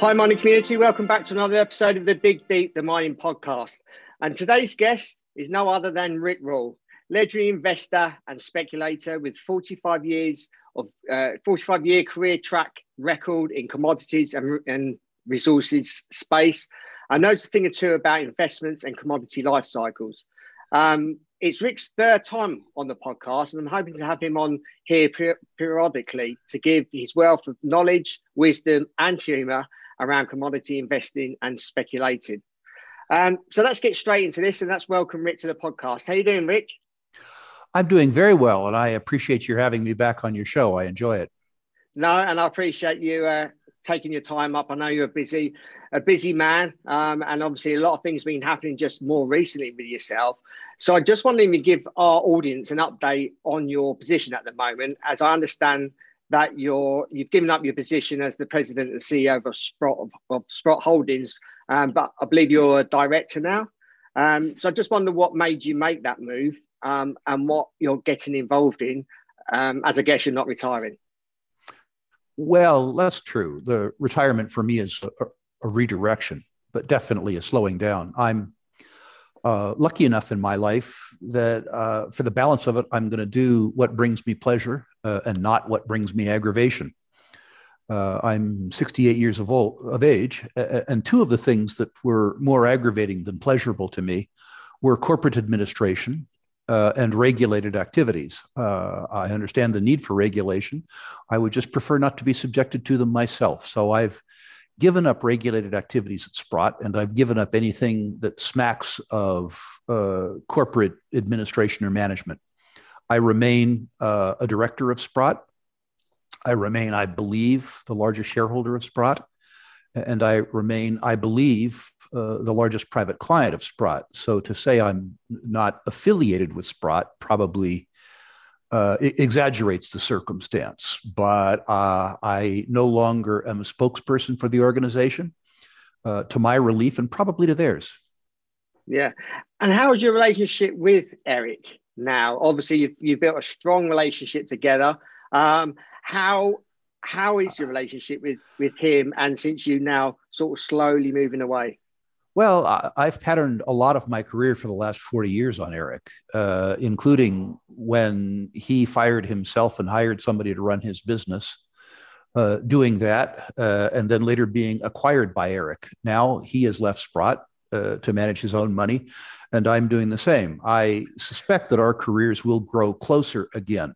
Hi, mining community. Welcome back to another episode of the Dig Deep, the mining podcast. And today's guest is no other than Rick Rule, legendary investor and speculator with 45 years of uh, 45 year career track record in commodities and, and resources space. I knows a thing or two about investments and commodity life cycles. Um, it's Rick's third time on the podcast, and I'm hoping to have him on here per- periodically to give his wealth of knowledge, wisdom, and humour around commodity investing and speculating. Um, so let's get straight into this, and that's welcome Rick to the podcast. How you doing, Rick? I'm doing very well, and I appreciate you having me back on your show. I enjoy it. No, and I appreciate you uh, taking your time up. I know you're a busy, a busy man, um, and obviously a lot of things been happening just more recently with yourself. So I just wanted to give our audience an update on your position at the moment. As I understand, that you're you've given up your position as the president and CEO of Sprott of, of Sprott Holdings, um, but I believe you're a director now. Um, so I just wonder what made you make that move um, and what you're getting involved in. Um, as I guess you're not retiring. Well, that's true. The retirement for me is a, a redirection, but definitely a slowing down. I'm uh, lucky enough in my life that uh, for the balance of it, I'm going to do what brings me pleasure uh, and not what brings me aggravation. Uh, I'm 68 years of, old, of age, and two of the things that were more aggravating than pleasurable to me were corporate administration uh, and regulated activities. Uh, I understand the need for regulation. I would just prefer not to be subjected to them myself. So I've given up regulated activities at Sprott, and I've given up anything that smacks of uh, corporate administration or management. I remain uh, a director of Sprott. I remain, I believe, the largest shareholder of Sprott. And I remain, I believe, uh, the largest private client of Sprott. So to say I'm not affiliated with Sprott probably uh, exaggerates the circumstance. But uh, I no longer am a spokesperson for the organization, uh, to my relief and probably to theirs. Yeah. And how is your relationship with Eric? Now. Obviously, you've, you've built a strong relationship together. Um, how how is your relationship with with him? And since you now sort of slowly moving away. Well, I've patterned a lot of my career for the last 40 years on Eric, uh, including when he fired himself and hired somebody to run his business, uh, doing that, uh, and then later being acquired by Eric. Now he has left Sprott uh, to manage his own money and I'm doing the same. I suspect that our careers will grow closer again.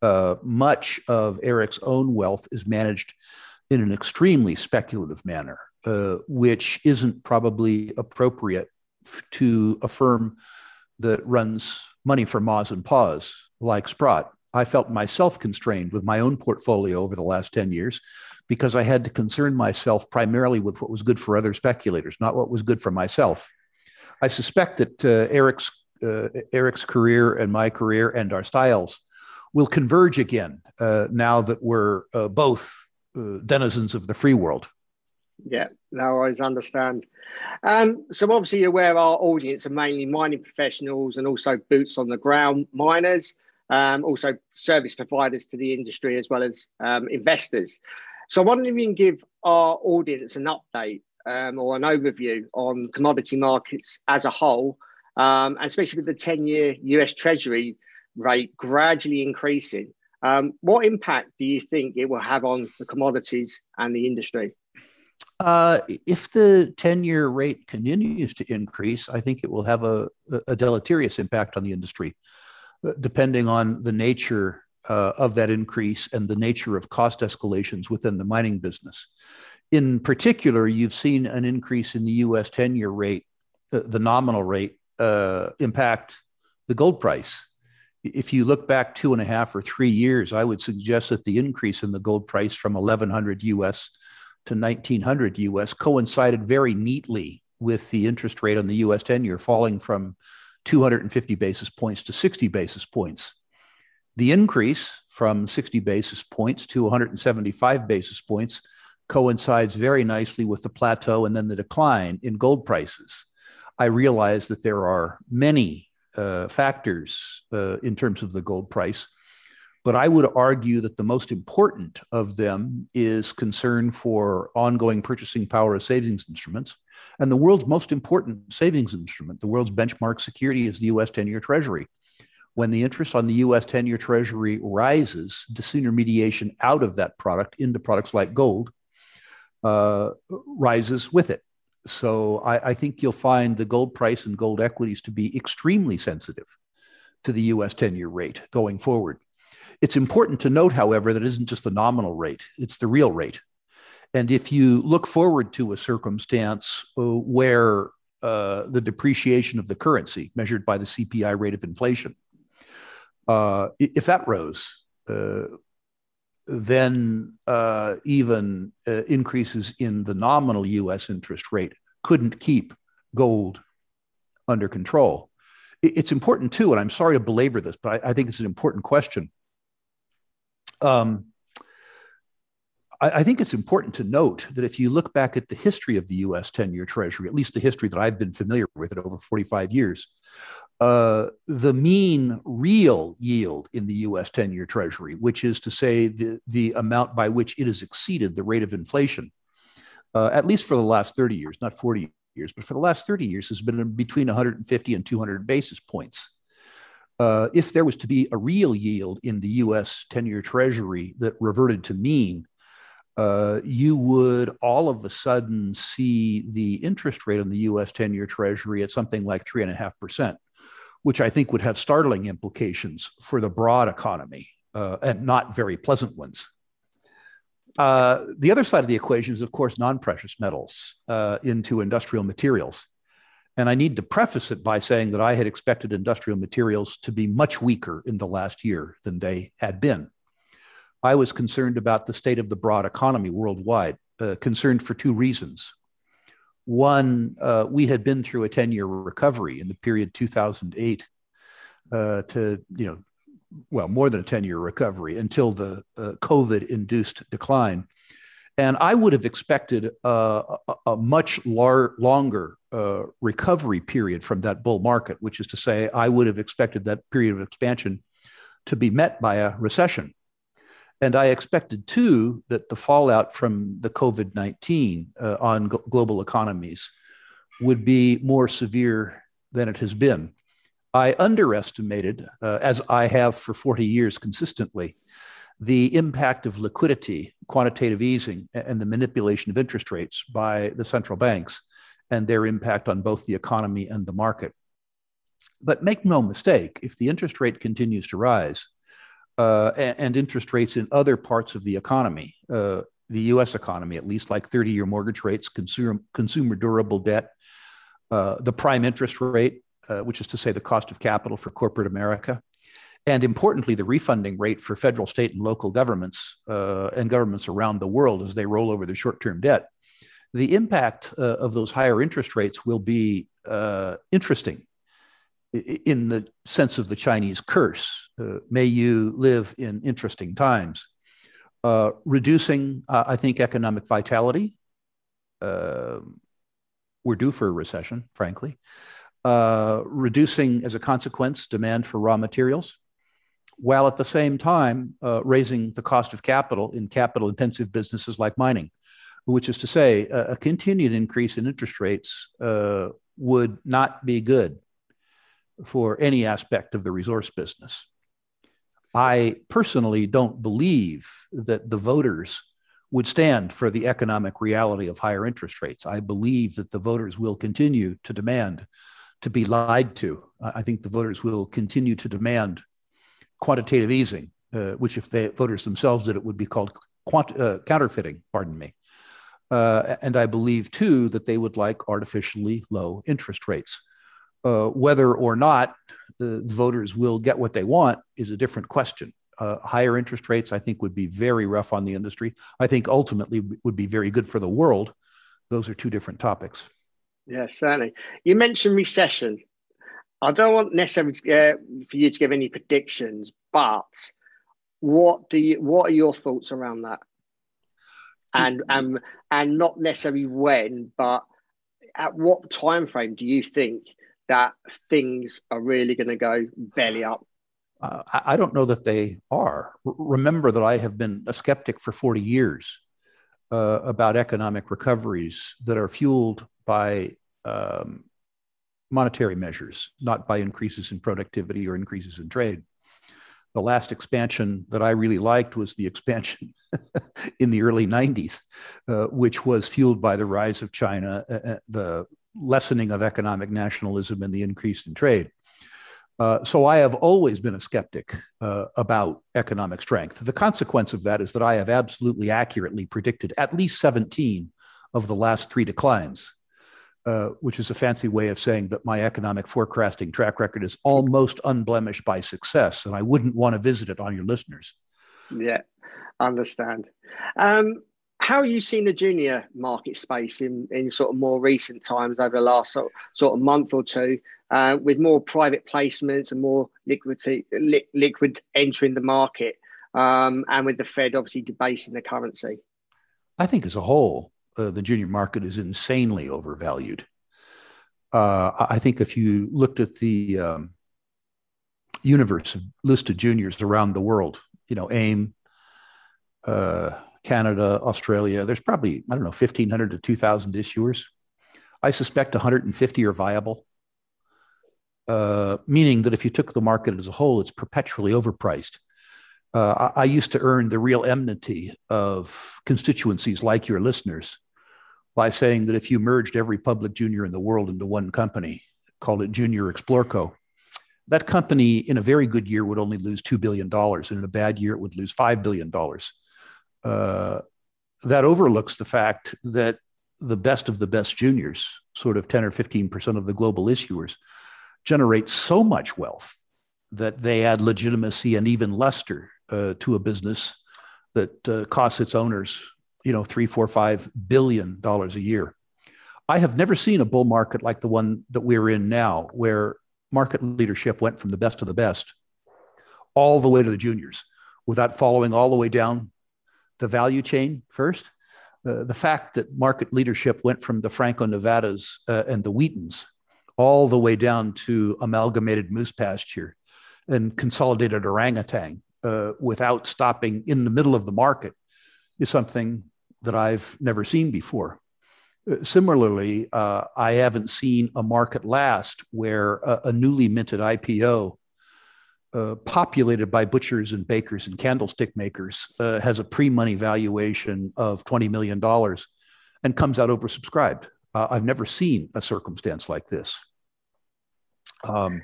Uh, much of Eric's own wealth is managed in an extremely speculative manner, uh, which isn't probably appropriate to a firm that runs money for ma's and paws like Sprott. I felt myself constrained with my own portfolio over the last 10 years because I had to concern myself primarily with what was good for other speculators, not what was good for myself. I suspect that uh, Eric's uh, Eric's career and my career and our styles will converge again uh, now that we're uh, both uh, denizens of the free world. Yeah, now I understand. Um, so obviously, you're aware our audience are mainly mining professionals and also boots on the ground miners, um, also service providers to the industry as well as um, investors. So I wonder if you can give our audience an update um, or an overview on commodity markets as a whole, um, and especially with the 10 year US Treasury rate gradually increasing. Um, what impact do you think it will have on the commodities and the industry? Uh, if the 10 year rate continues to increase, I think it will have a, a deleterious impact on the industry, depending on the nature uh, of that increase and the nature of cost escalations within the mining business. In particular, you've seen an increase in the US 10 year rate, uh, the nominal rate, uh, impact the gold price. If you look back two and a half or three years, I would suggest that the increase in the gold price from 1100 US to 1900 US coincided very neatly with the interest rate on the US 10 year falling from 250 basis points to 60 basis points. The increase from 60 basis points to 175 basis points coincides very nicely with the plateau and then the decline in gold prices. I realize that there are many uh, factors uh, in terms of the gold price, but I would argue that the most important of them is concern for ongoing purchasing power of savings instruments. And the world's most important savings instrument, the world's benchmark security, is the US 10 year Treasury. When the interest on the US 10 year Treasury rises, disintermediation out of that product into products like gold uh, rises with it. So I, I think you'll find the gold price and gold equities to be extremely sensitive to the US 10 year rate going forward. It's important to note, however, that it isn't just the nominal rate, it's the real rate. And if you look forward to a circumstance uh, where uh, the depreciation of the currency, measured by the CPI rate of inflation, uh, if that rose, uh, then uh, even uh, increases in the nominal US interest rate couldn't keep gold under control. It's important too, and I'm sorry to belabor this, but I, I think it's an important question. Um, I, think it's important to note that if you look back at the history of the US 10 year Treasury, at least the history that I've been familiar with it over 45 years, uh, the mean real yield in the US 10 year Treasury, which is to say the, the amount by which it has exceeded the rate of inflation, uh, at least for the last 30 years, not 40 years, but for the last 30 years, has been between 150 and 200 basis points. Uh, if there was to be a real yield in the US 10 year Treasury that reverted to mean, uh, you would all of a sudden see the interest rate on the US 10 year Treasury at something like 3.5% which I think would have startling implications for the broad economy uh, and not very pleasant ones. Uh, the other side of the equation is, of course, non precious metals uh, into industrial materials. And I need to preface it by saying that I had expected industrial materials to be much weaker in the last year than they had been. I was concerned about the state of the broad economy worldwide, uh, concerned for two reasons. One, uh, we had been through a 10 year recovery in the period 2008 uh, to, you know, well, more than a 10 year recovery until the uh, COVID induced decline. And I would have expected a, a, much lar- longer uh, recovery period from that bull market, which is to say, I would have expected that period of expansion to be met by a recession. And I expected too that the fallout from the COVID 19 uh, on g- global economies would be more severe than it has been. I underestimated, uh, as I have for 40 years consistently, the impact of liquidity, quantitative easing, and the manipulation of interest rates by the central banks and their impact on both the economy and the market. But make no mistake, if the interest rate continues to rise, uh, and, interest rates in other parts of the economy, uh, the US economy, at least like 30 year mortgage rates, consumer, consumer durable debt, uh, the prime interest rate, uh, which is to say the cost of capital for corporate America, and importantly, the refunding rate for federal, state, and local governments uh, and governments around the world as they roll over their short term debt. The impact uh, of those higher interest rates will be interesting in the sense of the Chinese curse, uh, may you live in interesting times. Uh, reducing, uh, I think, economic vitality. Um, we're due for a recession, frankly. Uh, reducing, as a consequence, demand for raw materials, while at the same time uh, raising the cost of capital in capital intensive businesses like mining, which is to say, a, a continued increase in interest rates uh, would not be good for any aspect of the resource business. I personally don't believe that the voters would stand for the economic reality of higher interest rates. I believe that the voters will continue to demand to be lied to. I think the voters will continue to demand quantitative easing, uh, which, if the voters themselves did it, would be called quant- uh, counterfeiting, pardon me. Uh, and I believe, too, that they would like artificially low interest rates. Uh, whether or not the voters will get what they want is a different question. Uh, higher interest rates, I think, would be very rough on the industry. I think ultimately would be very good for the world. Those are two different topics. Yeah, certainly. You mentioned recession. I don't want necessarily uh, for you to give any predictions, but what do you? What are your thoughts around that? And and and not necessarily when, but at what time frame do you think that things are really going to go belly up? Uh, I don't know that they are. R- remember that I have been a skeptic for 40 years uh, about economic recoveries that are fueled by um, monetary measures, not by increases in productivity or increases in trade. The last expansion that I really liked was the expansion in the early 90s, uh, which was fueled by the rise of China, uh, uh, the lessening of economic nationalism, and the increase in trade. Uh, so I have always been a skeptic uh, about economic strength. The consequence of that is that I have absolutely accurately predicted at least 17 of the last three declines, uh, which is a fancy way of saying that my economic forecasting track record is almost unblemished by success, and I wouldn't want to visit it on your listeners. Yeah, understand. Um, how have you seen the junior market space in, in sort of more recent times over the last sort, sort of month or two? uh, with more private placements and more liquidity, li- liquid entering the market, um, and with the Fed obviously debasing the currency? I think as a whole, uh, the junior market is insanely overvalued. Uh, I think if you looked at the um, universe of listed juniors around the world, you know, AIM, uh, Canada, Australia, there's probably, I don't know, 1,500 to 2,000 issuers. I suspect 150 are viable. Uh, meaning that if you took the market as a whole, it's perpetually overpriced. Uh, I, I, used to earn the real enmity of constituencies like your listeners by saying that if you merged every public junior in the world into one company, called it Junior Explorco, that company in a very good year would only lose $2 billion, and in a bad year, it would lose $5 billion. Uh, that overlooks the fact that the best of the best juniors, sort of 10 or 15% of the global issuers, generate so much wealth that they add legitimacy and even luster uh, to a business that uh, costs its owners, you know, three, four, five billion dollars a year. I have never seen a bull market like the one that we're in now, where market leadership went from the best of the best all the way to the juniors without following all the way down the value chain first. Uh, the fact that market leadership went from the Franco Nevadas uh, and the Wheatons all the way down to amalgamated moose pasture and consolidated orangutan uh, without stopping in the middle of the market is something that I've never seen before. Uh, similarly, uh, I haven't seen a market last where a, a newly minted IPO uh, populated by butchers and bakers and candlestick makers uh, has a pre-money valuation of $20 million and comes out oversubscribed. Uh, I've never seen a circumstance like this. Um,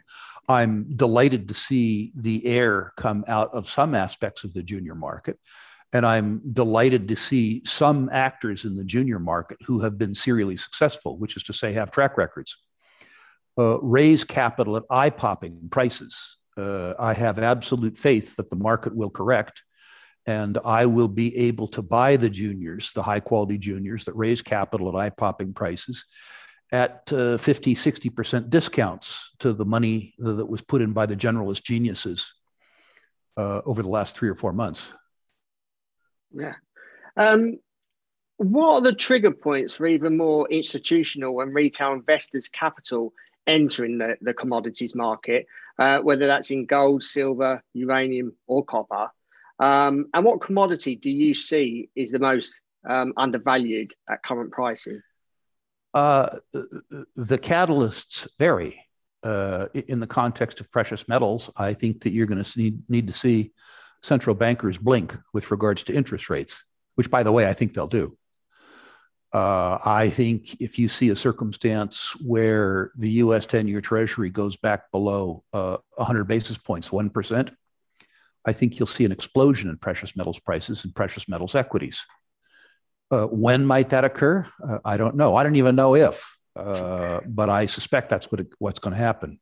I'm delighted to see the air come out of some aspects of the junior market. And I'm delighted to see some actors in the junior market who have been serially successful, which is to say, have track records, uh, raise capital at eye popping prices. Uh, I have absolute faith that the market will correct and I will be able to buy the juniors, the high quality juniors that raise capital at eye popping prices at uh, 50, 60% discounts to the money that was put in by the generalist geniuses uh, over the last three or four months. Yeah. Um, what are the trigger points for even more institutional and retail investors' capital entering the, the commodities market, uh, whether that's in gold, silver, uranium, or copper? Um, and what commodity do you see is the most um, undervalued at current pricing? Uh, the catalysts vary. Uh, in the context of precious metals, I think that you're going to need, need to see central bankers blink with regards to interest rates, which, by the way, I think they'll do. Uh, I think if you see a circumstance where the US 10 year treasury goes back below uh, 100 basis points, 1%, I think you'll see an explosion in precious metals prices and precious metals equities. Uh, when might that occur? Uh, I don't know. I don't even know if, uh, but I suspect that's what it, what's going to happen.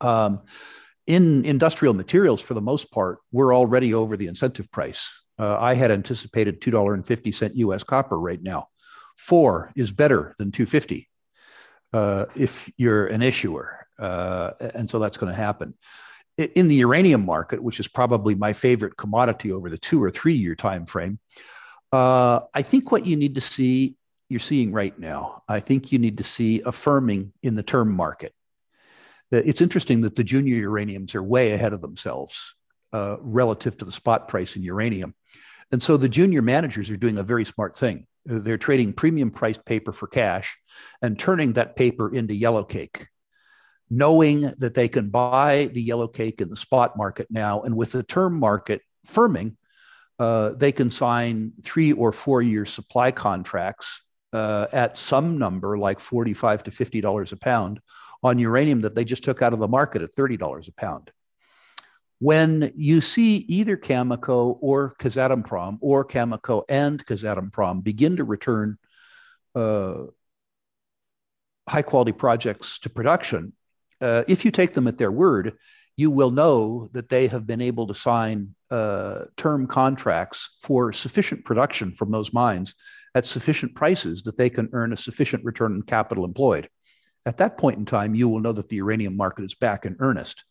Um, in industrial materials, for the most part, we're already over the incentive price. Uh, I had anticipated $2.50 US copper right now. Four is better than 250 uh, if you're an issuer. Uh, and so that's going to happen. In the uranium market, which is probably my favorite commodity over the two or three year time frame, uh, I think what you need to see, you're seeing right now, I think you need to see a firming in the term market. It's interesting that the junior uraniums are way ahead of themselves uh, relative to the spot price in uranium. And so the junior managers are doing a very smart thing. They're trading premium priced paper for cash and turning that paper into yellow cake, knowing that they can buy the yellow cake in the spot market now. And with the term market firming, uh, they can sign three or four year supply contracts uh, at some number like 45 to $50 a pound on uranium that they just took out of the market at $30 a pound when you see either Cameco or Kazatomprom or Cameco and Kazatomprom begin to return uh, high quality projects to production, uh, if you take them at their word, you will know that they have been able to sign uh, term contracts for sufficient production from those mines at sufficient prices that they can earn a sufficient return on capital employed. At that point in time, you will know that the uranium market is back in earnest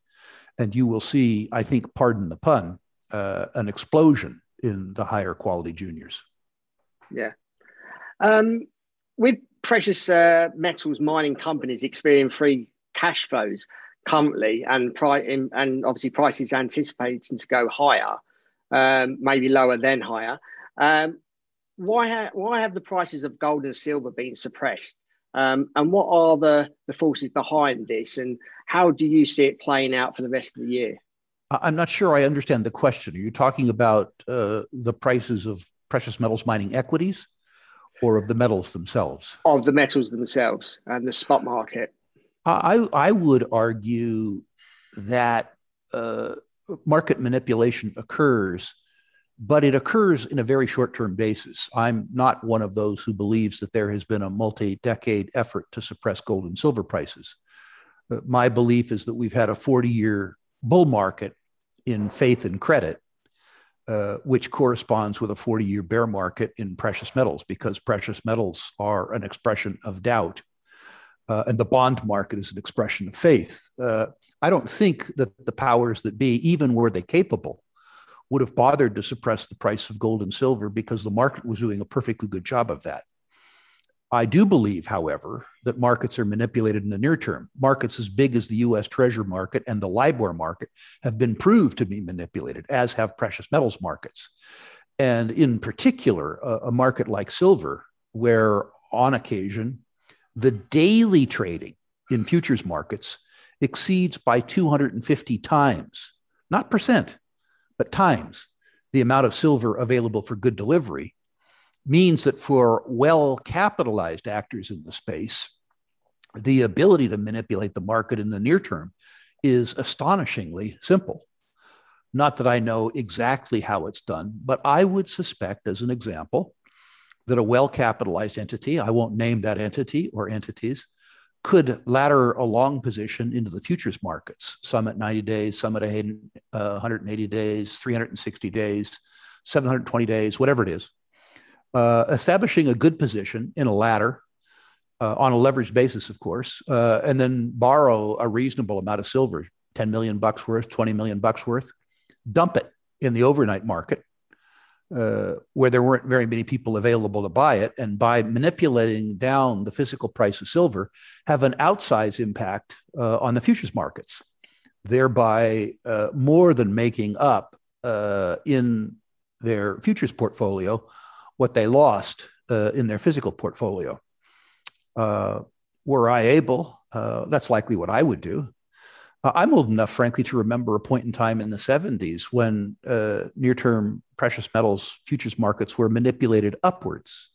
and you will see, I think, pardon the pun, uh, an explosion in the higher quality juniors. Yeah. Um, with precious uh, metals mining companies experiencing free cash flows currently, and pri- and obviously prices anticipating to go higher, um, maybe lower than higher. Um, why ha- why have the prices of gold and silver been suppressed? Um, and what are the, the forces behind this? And how do you see it playing out for the rest of the year? I'm not sure I understand the question. Are you talking about uh, the prices of precious metals mining equities or of the metals themselves? Of the metals themselves and the spot market. I, I would argue that uh, market manipulation occurs but it occurs in a very short term basis. I'm not one of those who believes that there has been a multi decade effort to suppress gold and silver prices. Uh, my belief is that we've had a 40 year bull market in faith and credit, uh, which corresponds with a 40 year bear market in precious metals, because precious metals are an expression of doubt. Uh, and the bond market is an expression of faith. Uh, I don't think that the powers that be, even were they capable, would have bothered to suppress the price of gold and silver because the market was doing a perfectly good job of that. I do believe, however, that markets are manipulated in the near term. Markets as big as the US Treasury market and the LIBOR market have been proved to be manipulated, as have precious metals markets. And in particular, a, a market like silver, where on occasion the daily trading in futures markets exceeds by 250 times, not percent, but times the amount of silver available for good delivery means that for well capitalized actors in the space, the ability to manipulate the market in the near term is astonishingly simple. Not that I know exactly how it's done, but I would suspect, as an example, that a well capitalized entity, I won't name that entity or entities, could ladder a long position into the futures markets, some at 90 days, some at 180 uh, days, 360 days, 720 days, whatever it is. Uh, establishing a good position in a ladder uh, on a leveraged basis, of course, uh, and then borrow a reasonable amount of silver, 10 million bucks worth, 20 million bucks worth, dump it in the overnight market uh, where there weren't very many people available to buy it, and by manipulating down the physical price of silver, have an outsized impact uh, on the futures markets, thereby uh, more than making up uh, in their futures portfolio what they lost uh, in their physical portfolio. Were I able, that's likely what I would do. Uh, I'm old enough, frankly, to remember a point in time in the 70s when uh, near term precious metals futures markets were manipulated upwards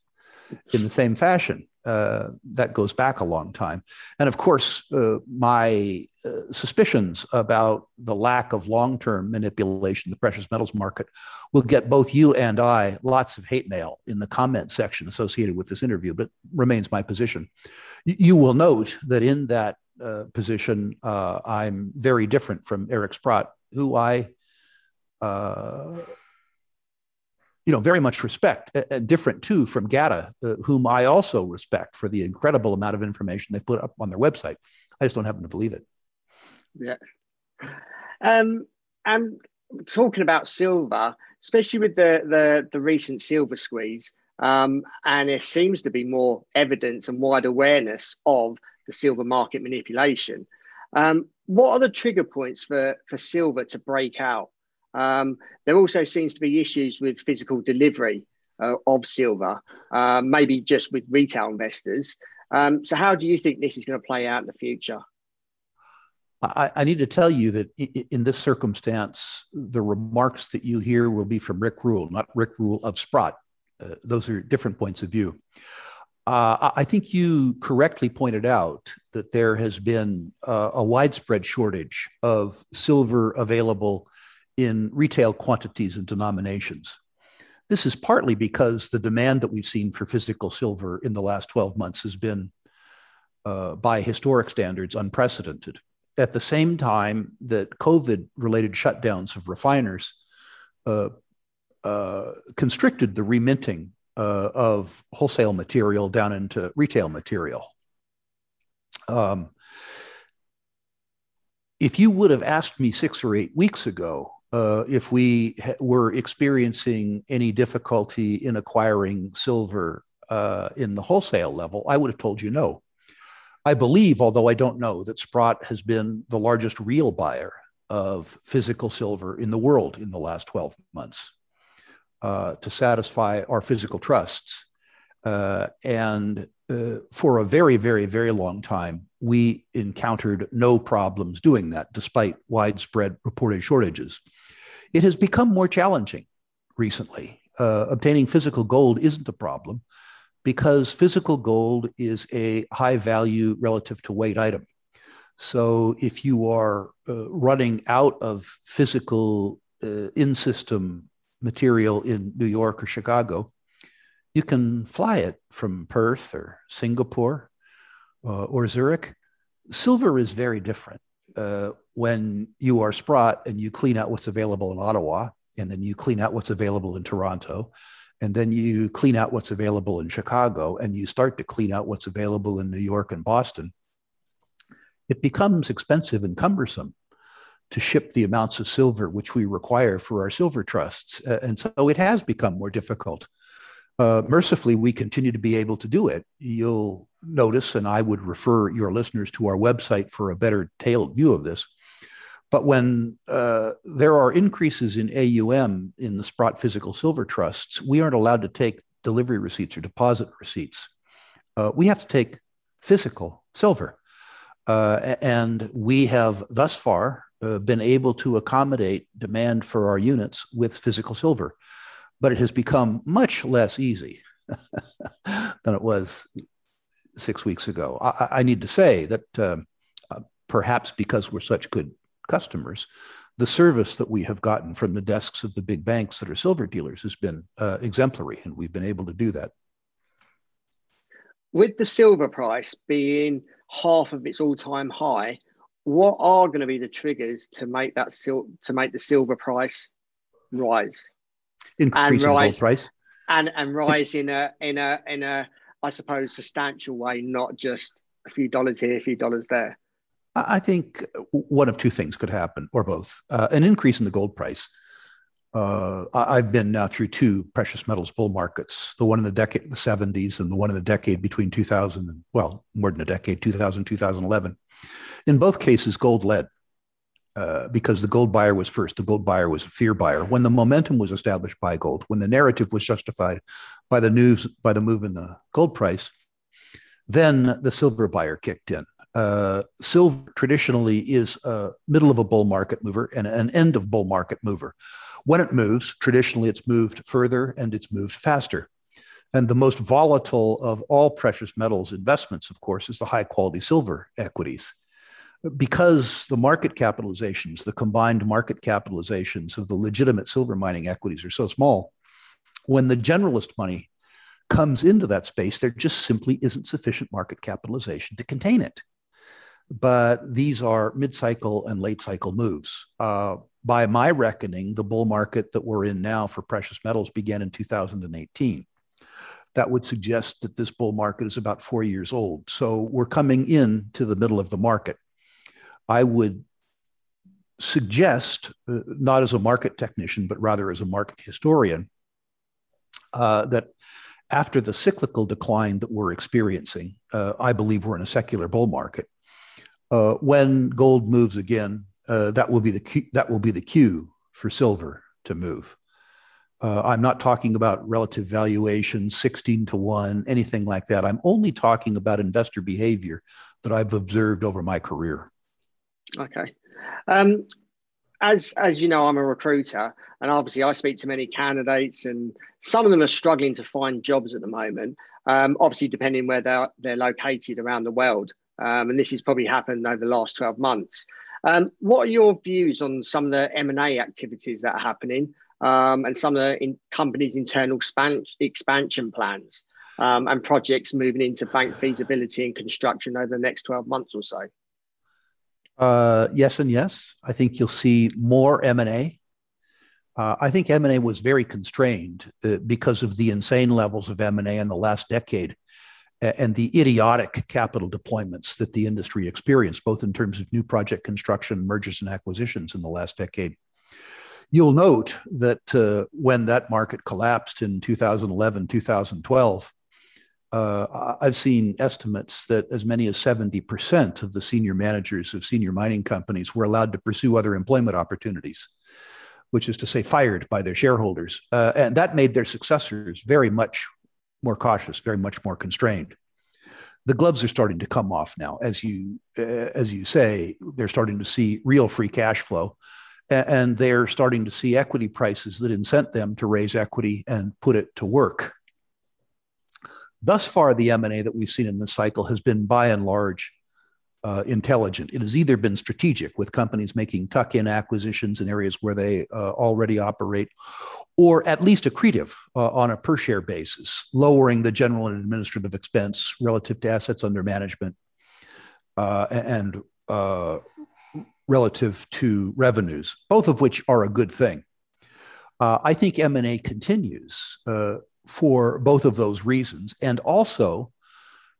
in the same fashion. Uh, that goes back a long time. And of course, uh, my uh, suspicions about the lack of long term manipulation of the precious metals market will get both you and I lots of hate mail in the comment section associated with this interview, but remains my position. Y- you will note that in that uh, position, uh, I'm very different from Eric Sprott, who I you know, very much respect, and different too from GATA, uh, whom I also respect for the incredible amount of information they put up on their website. I just don't happen to believe it. Yeah. Um, and talking about silver, especially with the the, the recent silver squeeze, um, and there seems to be more evidence and wide awareness of the silver market manipulation. Um, what are the trigger points for, for silver to break out? Um, there also seems to be issues with physical delivery uh, of silver, uh, maybe just with retail investors. Um, so, how do you think this is going to play out in the future? I, I, need to tell you that in this circumstance, the remarks that you hear will be from Rick Rule, not Rick Rule of Sprott. Uh, those are different points of view. Uh, I think you correctly pointed out that there has been uh, a widespread shortage of silver available in retail quantities and denominations. This is partly because the demand that we've seen for physical silver in the last 12 months has been, uh, by historic standards, unprecedented. At the same time that COVID related shutdowns of refiners uh, uh, constricted the reminting uh, of wholesale material down into retail material. Um, if you would have asked me six or eight weeks ago uh, if we ha- were experiencing any difficulty in acquiring silver uh, in the wholesale level, I would have told you no. I believe, although I don't know, that Sprott has been the largest real buyer of physical silver in the world in the last 12 months uh, to satisfy our physical trusts. Uh, and uh, for a very, very, very long time, we encountered no problems doing that, despite widespread reported shortages. It has become more challenging recently. Uh, obtaining physical gold isn't a problem because physical gold is a high value relative to weight item. So if you are uh, running out of physical uh, in system material in New York or Chicago, you can fly it from Perth or Singapore uh, or Zurich. Silver is very different. When you are Sprott and you clean out what's available in Ottawa, and then you clean out what's available in Toronto, and then you clean out what's available in Chicago, and you start to clean out what's available in New York and Boston, it becomes expensive and cumbersome to ship the amounts of silver which we require for our silver trusts. And so it has become more difficult. Uh, mercifully, we continue to be able to do it. You'll notice, and I would refer your listeners to our website for a better tailored view of this. But when uh, there are increases in AUM in the Sprott Physical Silver Trusts, we aren't allowed to take delivery receipts or deposit receipts. Uh, we have to take physical silver. Uh, and we have thus far uh, been able to accommodate demand for our units with physical silver, but it has become much less easy than it was six weeks ago. I, I need to say that uh, uh, perhaps because we're such good customers, the service that we have gotten from the desks of the big banks that are silver dealers has been uh, exemplary, and we've been able to do that. With the silver price being half of its all-time high, what are going to be the triggers to make that sil- to make the silver price rise? Increase in gold price. And and rise in a in a in a I suppose substantial way, not just a few dollars here, a few dollars there. I think one of two things could happen, or both. Uh, an increase in the gold price. Uh, I've been now through two precious metals bull markets, the one in the decade, the 70s, and the one in the decade between 2000 and, well, more than a decade, 2000, 2011. In both cases, gold led uh, because the gold buyer was first. The gold buyer was a fear buyer. When the momentum was established by gold, when the narrative was justified by the news, by the move in the gold price, then the silver buyer kicked in. Uh, silver traditionally is a middle of a bull market mover and an end of bull market mover. When it moves, traditionally it's moved further and it's moved faster. And the most volatile of all precious metals investments, of course, is the high quality silver equities because the market capitalizations, the combined market capitalizations of the legitimate silver mining equities are so small, when the generalist money comes into that space, there just simply isn't sufficient market capitalization to contain it. But these are mid cycle and late cycle moves. Uh, by my reckoning, the bull market that we're in now for precious metals began in 2018. That would suggest that this bull market is about four years old. So we're coming in to the middle of the market. I would suggest, uh, not as a market technician, but rather as a market historian, uh, that after the cyclical decline that we're experiencing, uh, I believe we're in a secular bull market. Uh, when gold moves again, uh, that will be the that will be the cue for silver to move. Uh, I'm not talking about relative valuation, 16 to 1, anything like that. I'm only talking about investor behavior that I've observed over my career. Okay. Um, as as you know, I'm a recruiter, and obviously I speak to many candidates, and some of them are struggling to find jobs at the moment. Um, obviously, depending where they're they're located around the world, um, and this has probably happened over the last 12 months. Um, what are your views on some of the M and A activities that are happening, um, and some of the in companies' internal span- expansion plans, um, and projects moving into bank feasibility and construction over the next 12 months or so? Uh, yes and yes. I think you'll see more M&A. Uh, I think M&A was very constrained uh, because of the insane levels of M&A in the last decade and the idiotic capital deployments that the industry experienced, both in terms of new project construction, mergers and acquisitions in the last decade. You'll note that uh, when that market collapsed in 2011, 2012, uh, I've seen estimates that as many as 70% of the senior managers of senior mining companies were allowed to pursue other employment opportunities, which is to say, fired by their shareholders. Uh, and that made their successors very much more cautious, very much more constrained. The gloves are starting to come off now, as you uh, as you say. They're starting to see real free cash flow, and they're starting to see equity prices that incent them to raise equity and put it to work Thus far, the M&A that we've seen in this cycle has been by and large uh, intelligent. It has either been strategic with companies making tuck-in acquisitions in areas where they uh, already operate, or at least accretive uh, on a per share basis, lowering the general and administrative expense relative to assets under management uh, and uh, relative to revenues, both of which are a good thing. Uh, I think M&A continues for both of those reasons. And also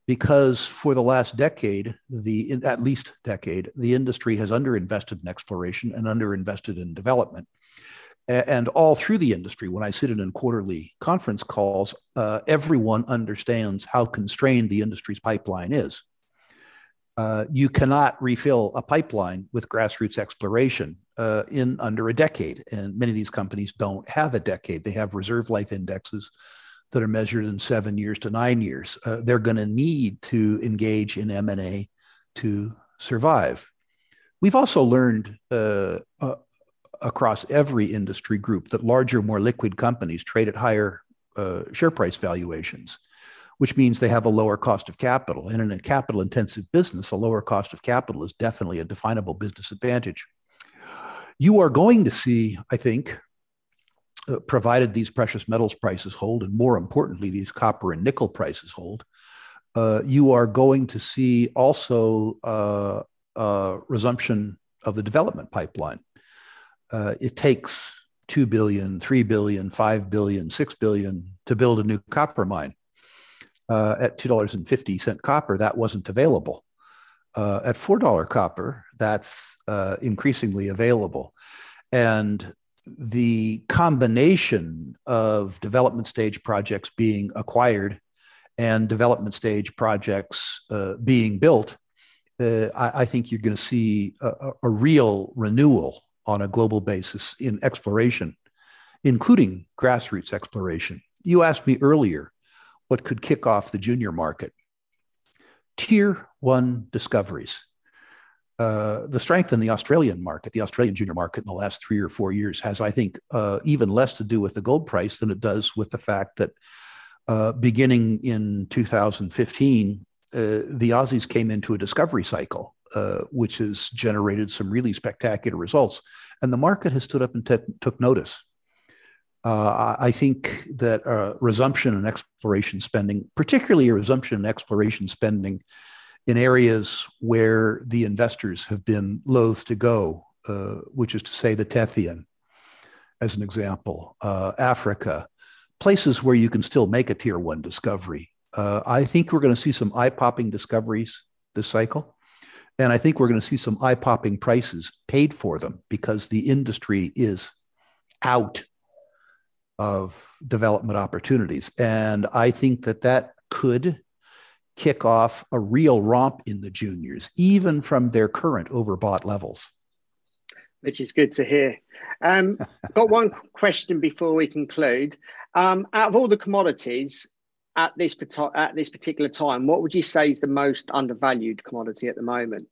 because for the last decade, the at least decade, the industry has underinvested in exploration and underinvested in development. And all through the industry, when I sit in quarterly conference calls, uh, everyone understands how constrained the industry's pipeline is. Uh, you cannot refill a pipeline with grassroots exploration uh, in under a decade. And many of these companies don't have a decade. They have reserve life indexes that are measured in seven years to nine years. Uh, they're going to need to engage in M&A to survive. We've also learned uh, uh, across every industry group that larger, more liquid companies trade at higher uh, share price valuations, which means they have a lower cost of capital. And in a capital intensive business, a lower cost of capital is definitely a definable business advantage. You are going to see, I think, uh, provided these precious metals prices hold, and more importantly, these copper and nickel prices hold, uh, you are going to see also uh, uh resumption of the development pipeline. Uh, it takes 2 billion, 3 billion, 5 billion, 6 billion to build a new copper mine. at $2.50 copper, that wasn't available. at $4 copper, that's increasingly available. And the combination of development stage projects being acquired and development stage projects uh, being built, uh, I, I, think you're going to see a, a, real renewal on a global basis in exploration, including grassroots exploration. You asked me earlier what could kick off the junior market. Tier one discoveries. Uh, the strength in the Australian market, the Australian junior market in the last three or four years has, I think, uh, even less to do with the gold price than it does with the fact that uh, beginning in 2015, uh, the Aussies came into a discovery cycle, uh, which has generated some really spectacular results. And the market has stood up and took notice. I think that a resumption in exploration spending, particularly a resumption in exploration spending in areas where the investors have been loath to go, uh, which is to say the Tethyan, as an example, uh, Africa, places where you can still make a tier one discovery. Uh, I think we're going to see some eye popping discoveries this cycle. And I think we're going to see some eye popping prices paid for them because the industry is out of development opportunities. And I think that that could kick off a real romp in the juniors, even from their current overbought levels. Which is good to hear. Um, got one question before we conclude. Um, out of all the commodities at this at this particular time, what would you say is the most undervalued commodity at the moment?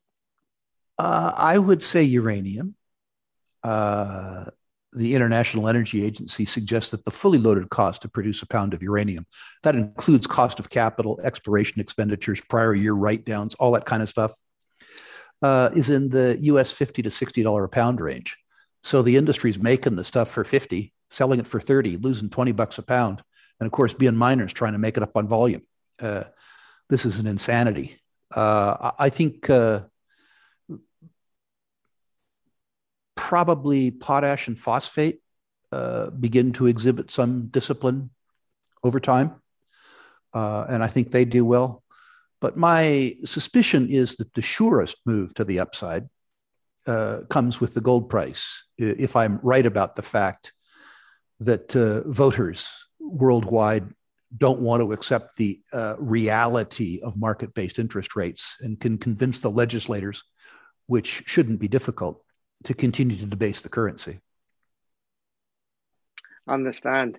Uh, I would say uranium. Uh, the International Energy Agency suggests that the fully loaded cost to produce a pound of uranium, that includes cost of capital, exploration expenditures, prior year write downs, all that kind of stuff, uh, is in the US 50 to $60 a pound range. So the industry's making the stuff for 50, selling it for 30, losing 20 bucks a pound. And of course, being miners trying to make it up on volume. Uh, this is an insanity. Uh, I think uh, probably potash and phosphate uh, begin to exhibit some discipline over time. Uh, and I think they do well. But my suspicion is that the surest move to the upside uh, comes with the gold price. If I'm right about the fact that voters worldwide don't want to accept the uh, reality of market based interest rates and can convince the legislators, which shouldn't be difficult, to continue to debase the currency. Understand.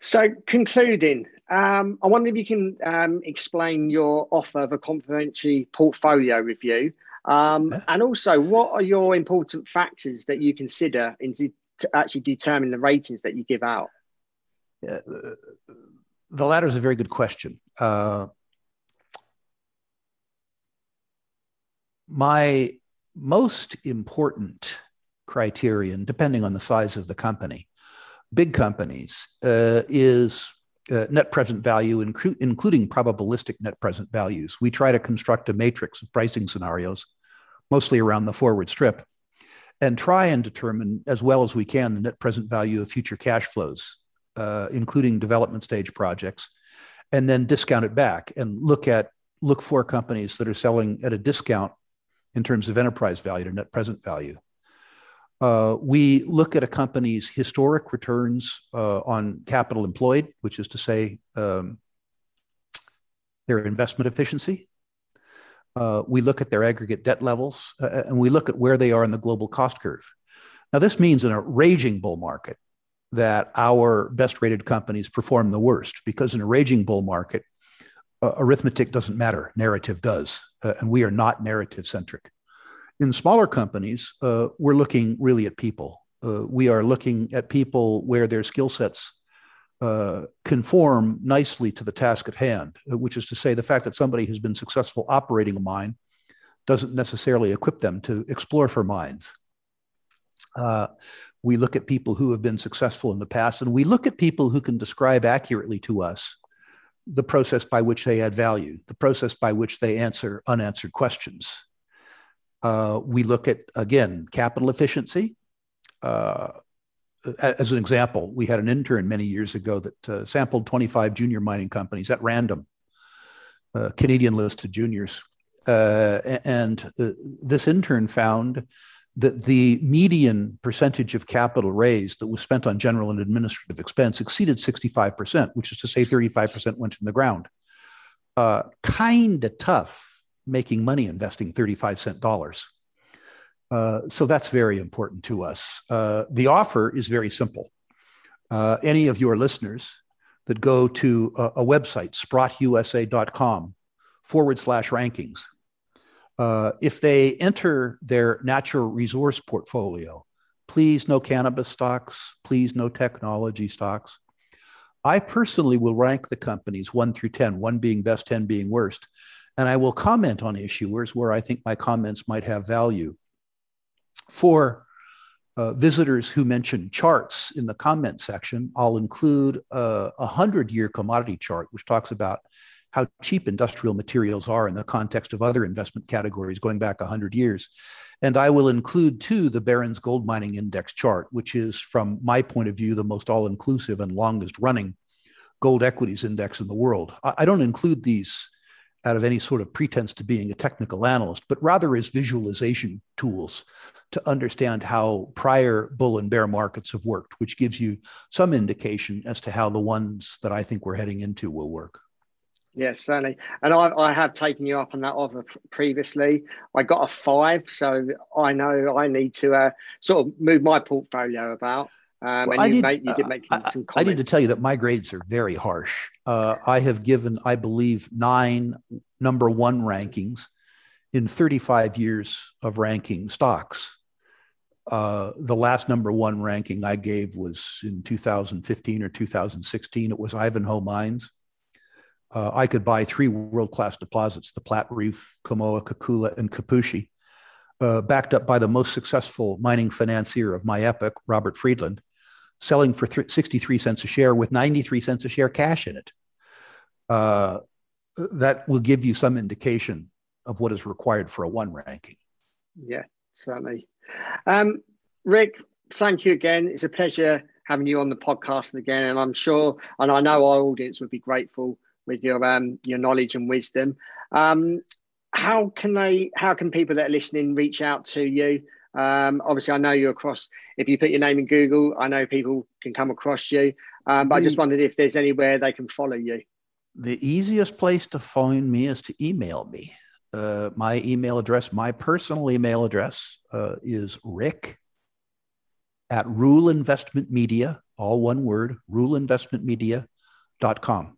So, concluding, um, I wonder if you can um, explain your offer of a complimentary portfolio review. Um, yeah. And also, what are your important factors that you consider in to actually determine the ratings that you give out? Yeah, the latter is a very good question. Uh, my most important criterion, depending on the size of the company, big companies, uh, is uh, net present value, inclu- including probabilistic net present values. We try to construct a matrix of pricing scenarios, mostly around the forward strip, and try and determine as well as we can the net present value of future cash flows, uh, including development stage projects, and then discount it back and look at look for companies that are selling at a discount in terms of enterprise value to net present value. Uh, we look at a company's historic returns uh, on capital employed, which is to say, um, their investment efficiency. Uh, we look at their aggregate debt levels, uh, and we look at where they are in the global cost curve. Now, this means in a raging bull market that our best rated companies perform the worst because in a raging bull market, uh, arithmetic doesn't matter, narrative does. Uh, and we are not narrative centric. In smaller companies, uh, we're looking really at people. Uh, we are looking at people where their skill sets uh, conform nicely to the task at hand, uh, which is to say, the fact that somebody has been successful operating a mine doesn't necessarily equip them to explore for mines. We look at people who have been successful in the past, and we look at people who can describe accurately to us the process by which they add value, the process by which they answer unanswered questions. Uh, we look at, again, capital efficiency. Uh, as an example, we had an intern many years ago that uh, sampled 25 junior mining companies at random, uh, Canadian listed juniors. Uh, and uh, this intern found that the median percentage of capital raised that was spent on general and administrative expense exceeded 65%, which is to say 35% went in the ground. Uh, kind of tough making money investing 35 cent dollars. Uh, so that's very important to us. Uh, the offer is very simple. Uh, any of your listeners that go to a, a website, sprottUSA.com forward slash rankings, uh, if they enter their natural resource portfolio, please no cannabis stocks, please no technology stocks. I personally will rank the companies one through 10, one being best, 10 being worst. And I will comment on issuers where I think my comments might have value. For uh, visitors who mention charts in the comment section, I'll include a 100 year commodity chart, which talks about how cheap industrial materials are in the context of other investment categories going back 100 years. And I will include too the Barron's Gold Mining Index chart, which is, from my point of view, the most all inclusive and longest running gold equities index in the world. I don't include these out of any sort of pretense to being a technical analyst, but rather as visualization tools to understand how prior bull and bear markets have worked, which gives you some indication as to how the ones that I think we're heading into will work. Yes, certainly. And I, I have taken you up on that offer previously. I got a five, so I know I need to uh, sort of move my portfolio about. Um, well, and you, need, you did make uh, some comments. I need to tell you that my grades are very harsh. Uh, I have given, I believe, nine number one rankings in 35 years of ranking stocks. Uh, the last number one ranking I gave was in 2015 or 2016. It was Ivanhoe Mines. Uh, I could buy three world class deposits the Platreef, Kamoa, Kakula, and Kipushi, uh, backed up by the most successful mining financier of my epoch, Robert Friedland selling for th- 63 cents a share with 93 cents a share cash in it. Uh, that will give you some indication of what is required for a one ranking. Yeah, certainly. Um, Rick, thank you again. It's a pleasure having you on the podcast again, and I'm sure, and I know our audience would be grateful with your um, your knowledge and wisdom. Um, how can they? How can people that are listening reach out to you? Um, obviously, I know you're across. If you put your name in Google, I know people can come across you. Um, but the, I just wondered if there's anywhere they can follow you. The easiest place to find me is to email me. Uh, my email address, my personal email address, uh, is rick at rule investment media, all one word, ruleinvestmentmedia.com.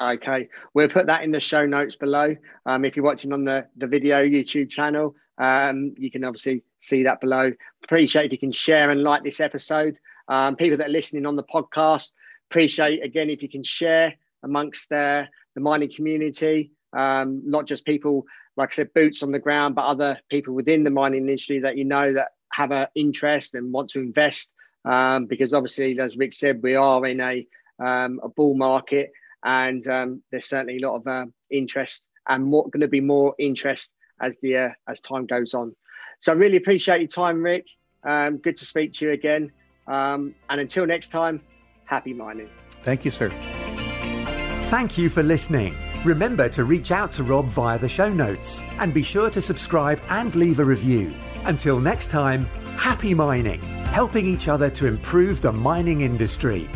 Okay, we'll put that in the show notes below. Um, if you're watching on the, the video YouTube channel, um, you can obviously see that below. Appreciate if you can share and like this episode. Um, people that are listening on the podcast, appreciate again if you can share amongst the, the mining community, um, not just people, like I said, boots on the ground, but other people within the mining industry that you know that have an interest and want to invest. Um, because obviously, as Rick said, we are in a, um, a bull market and um, there's certainly a lot of uh, interest and more going to be more interest as the uh, as time goes on. So I really appreciate your time, Rick. Um, good to speak to you again. Um, and until next time, happy mining. Thank you, sir. Thank you for listening. Remember to reach out to Rob via the show notes and be sure to subscribe and leave a review. Until next time, happy mining, helping each other to improve the mining industry.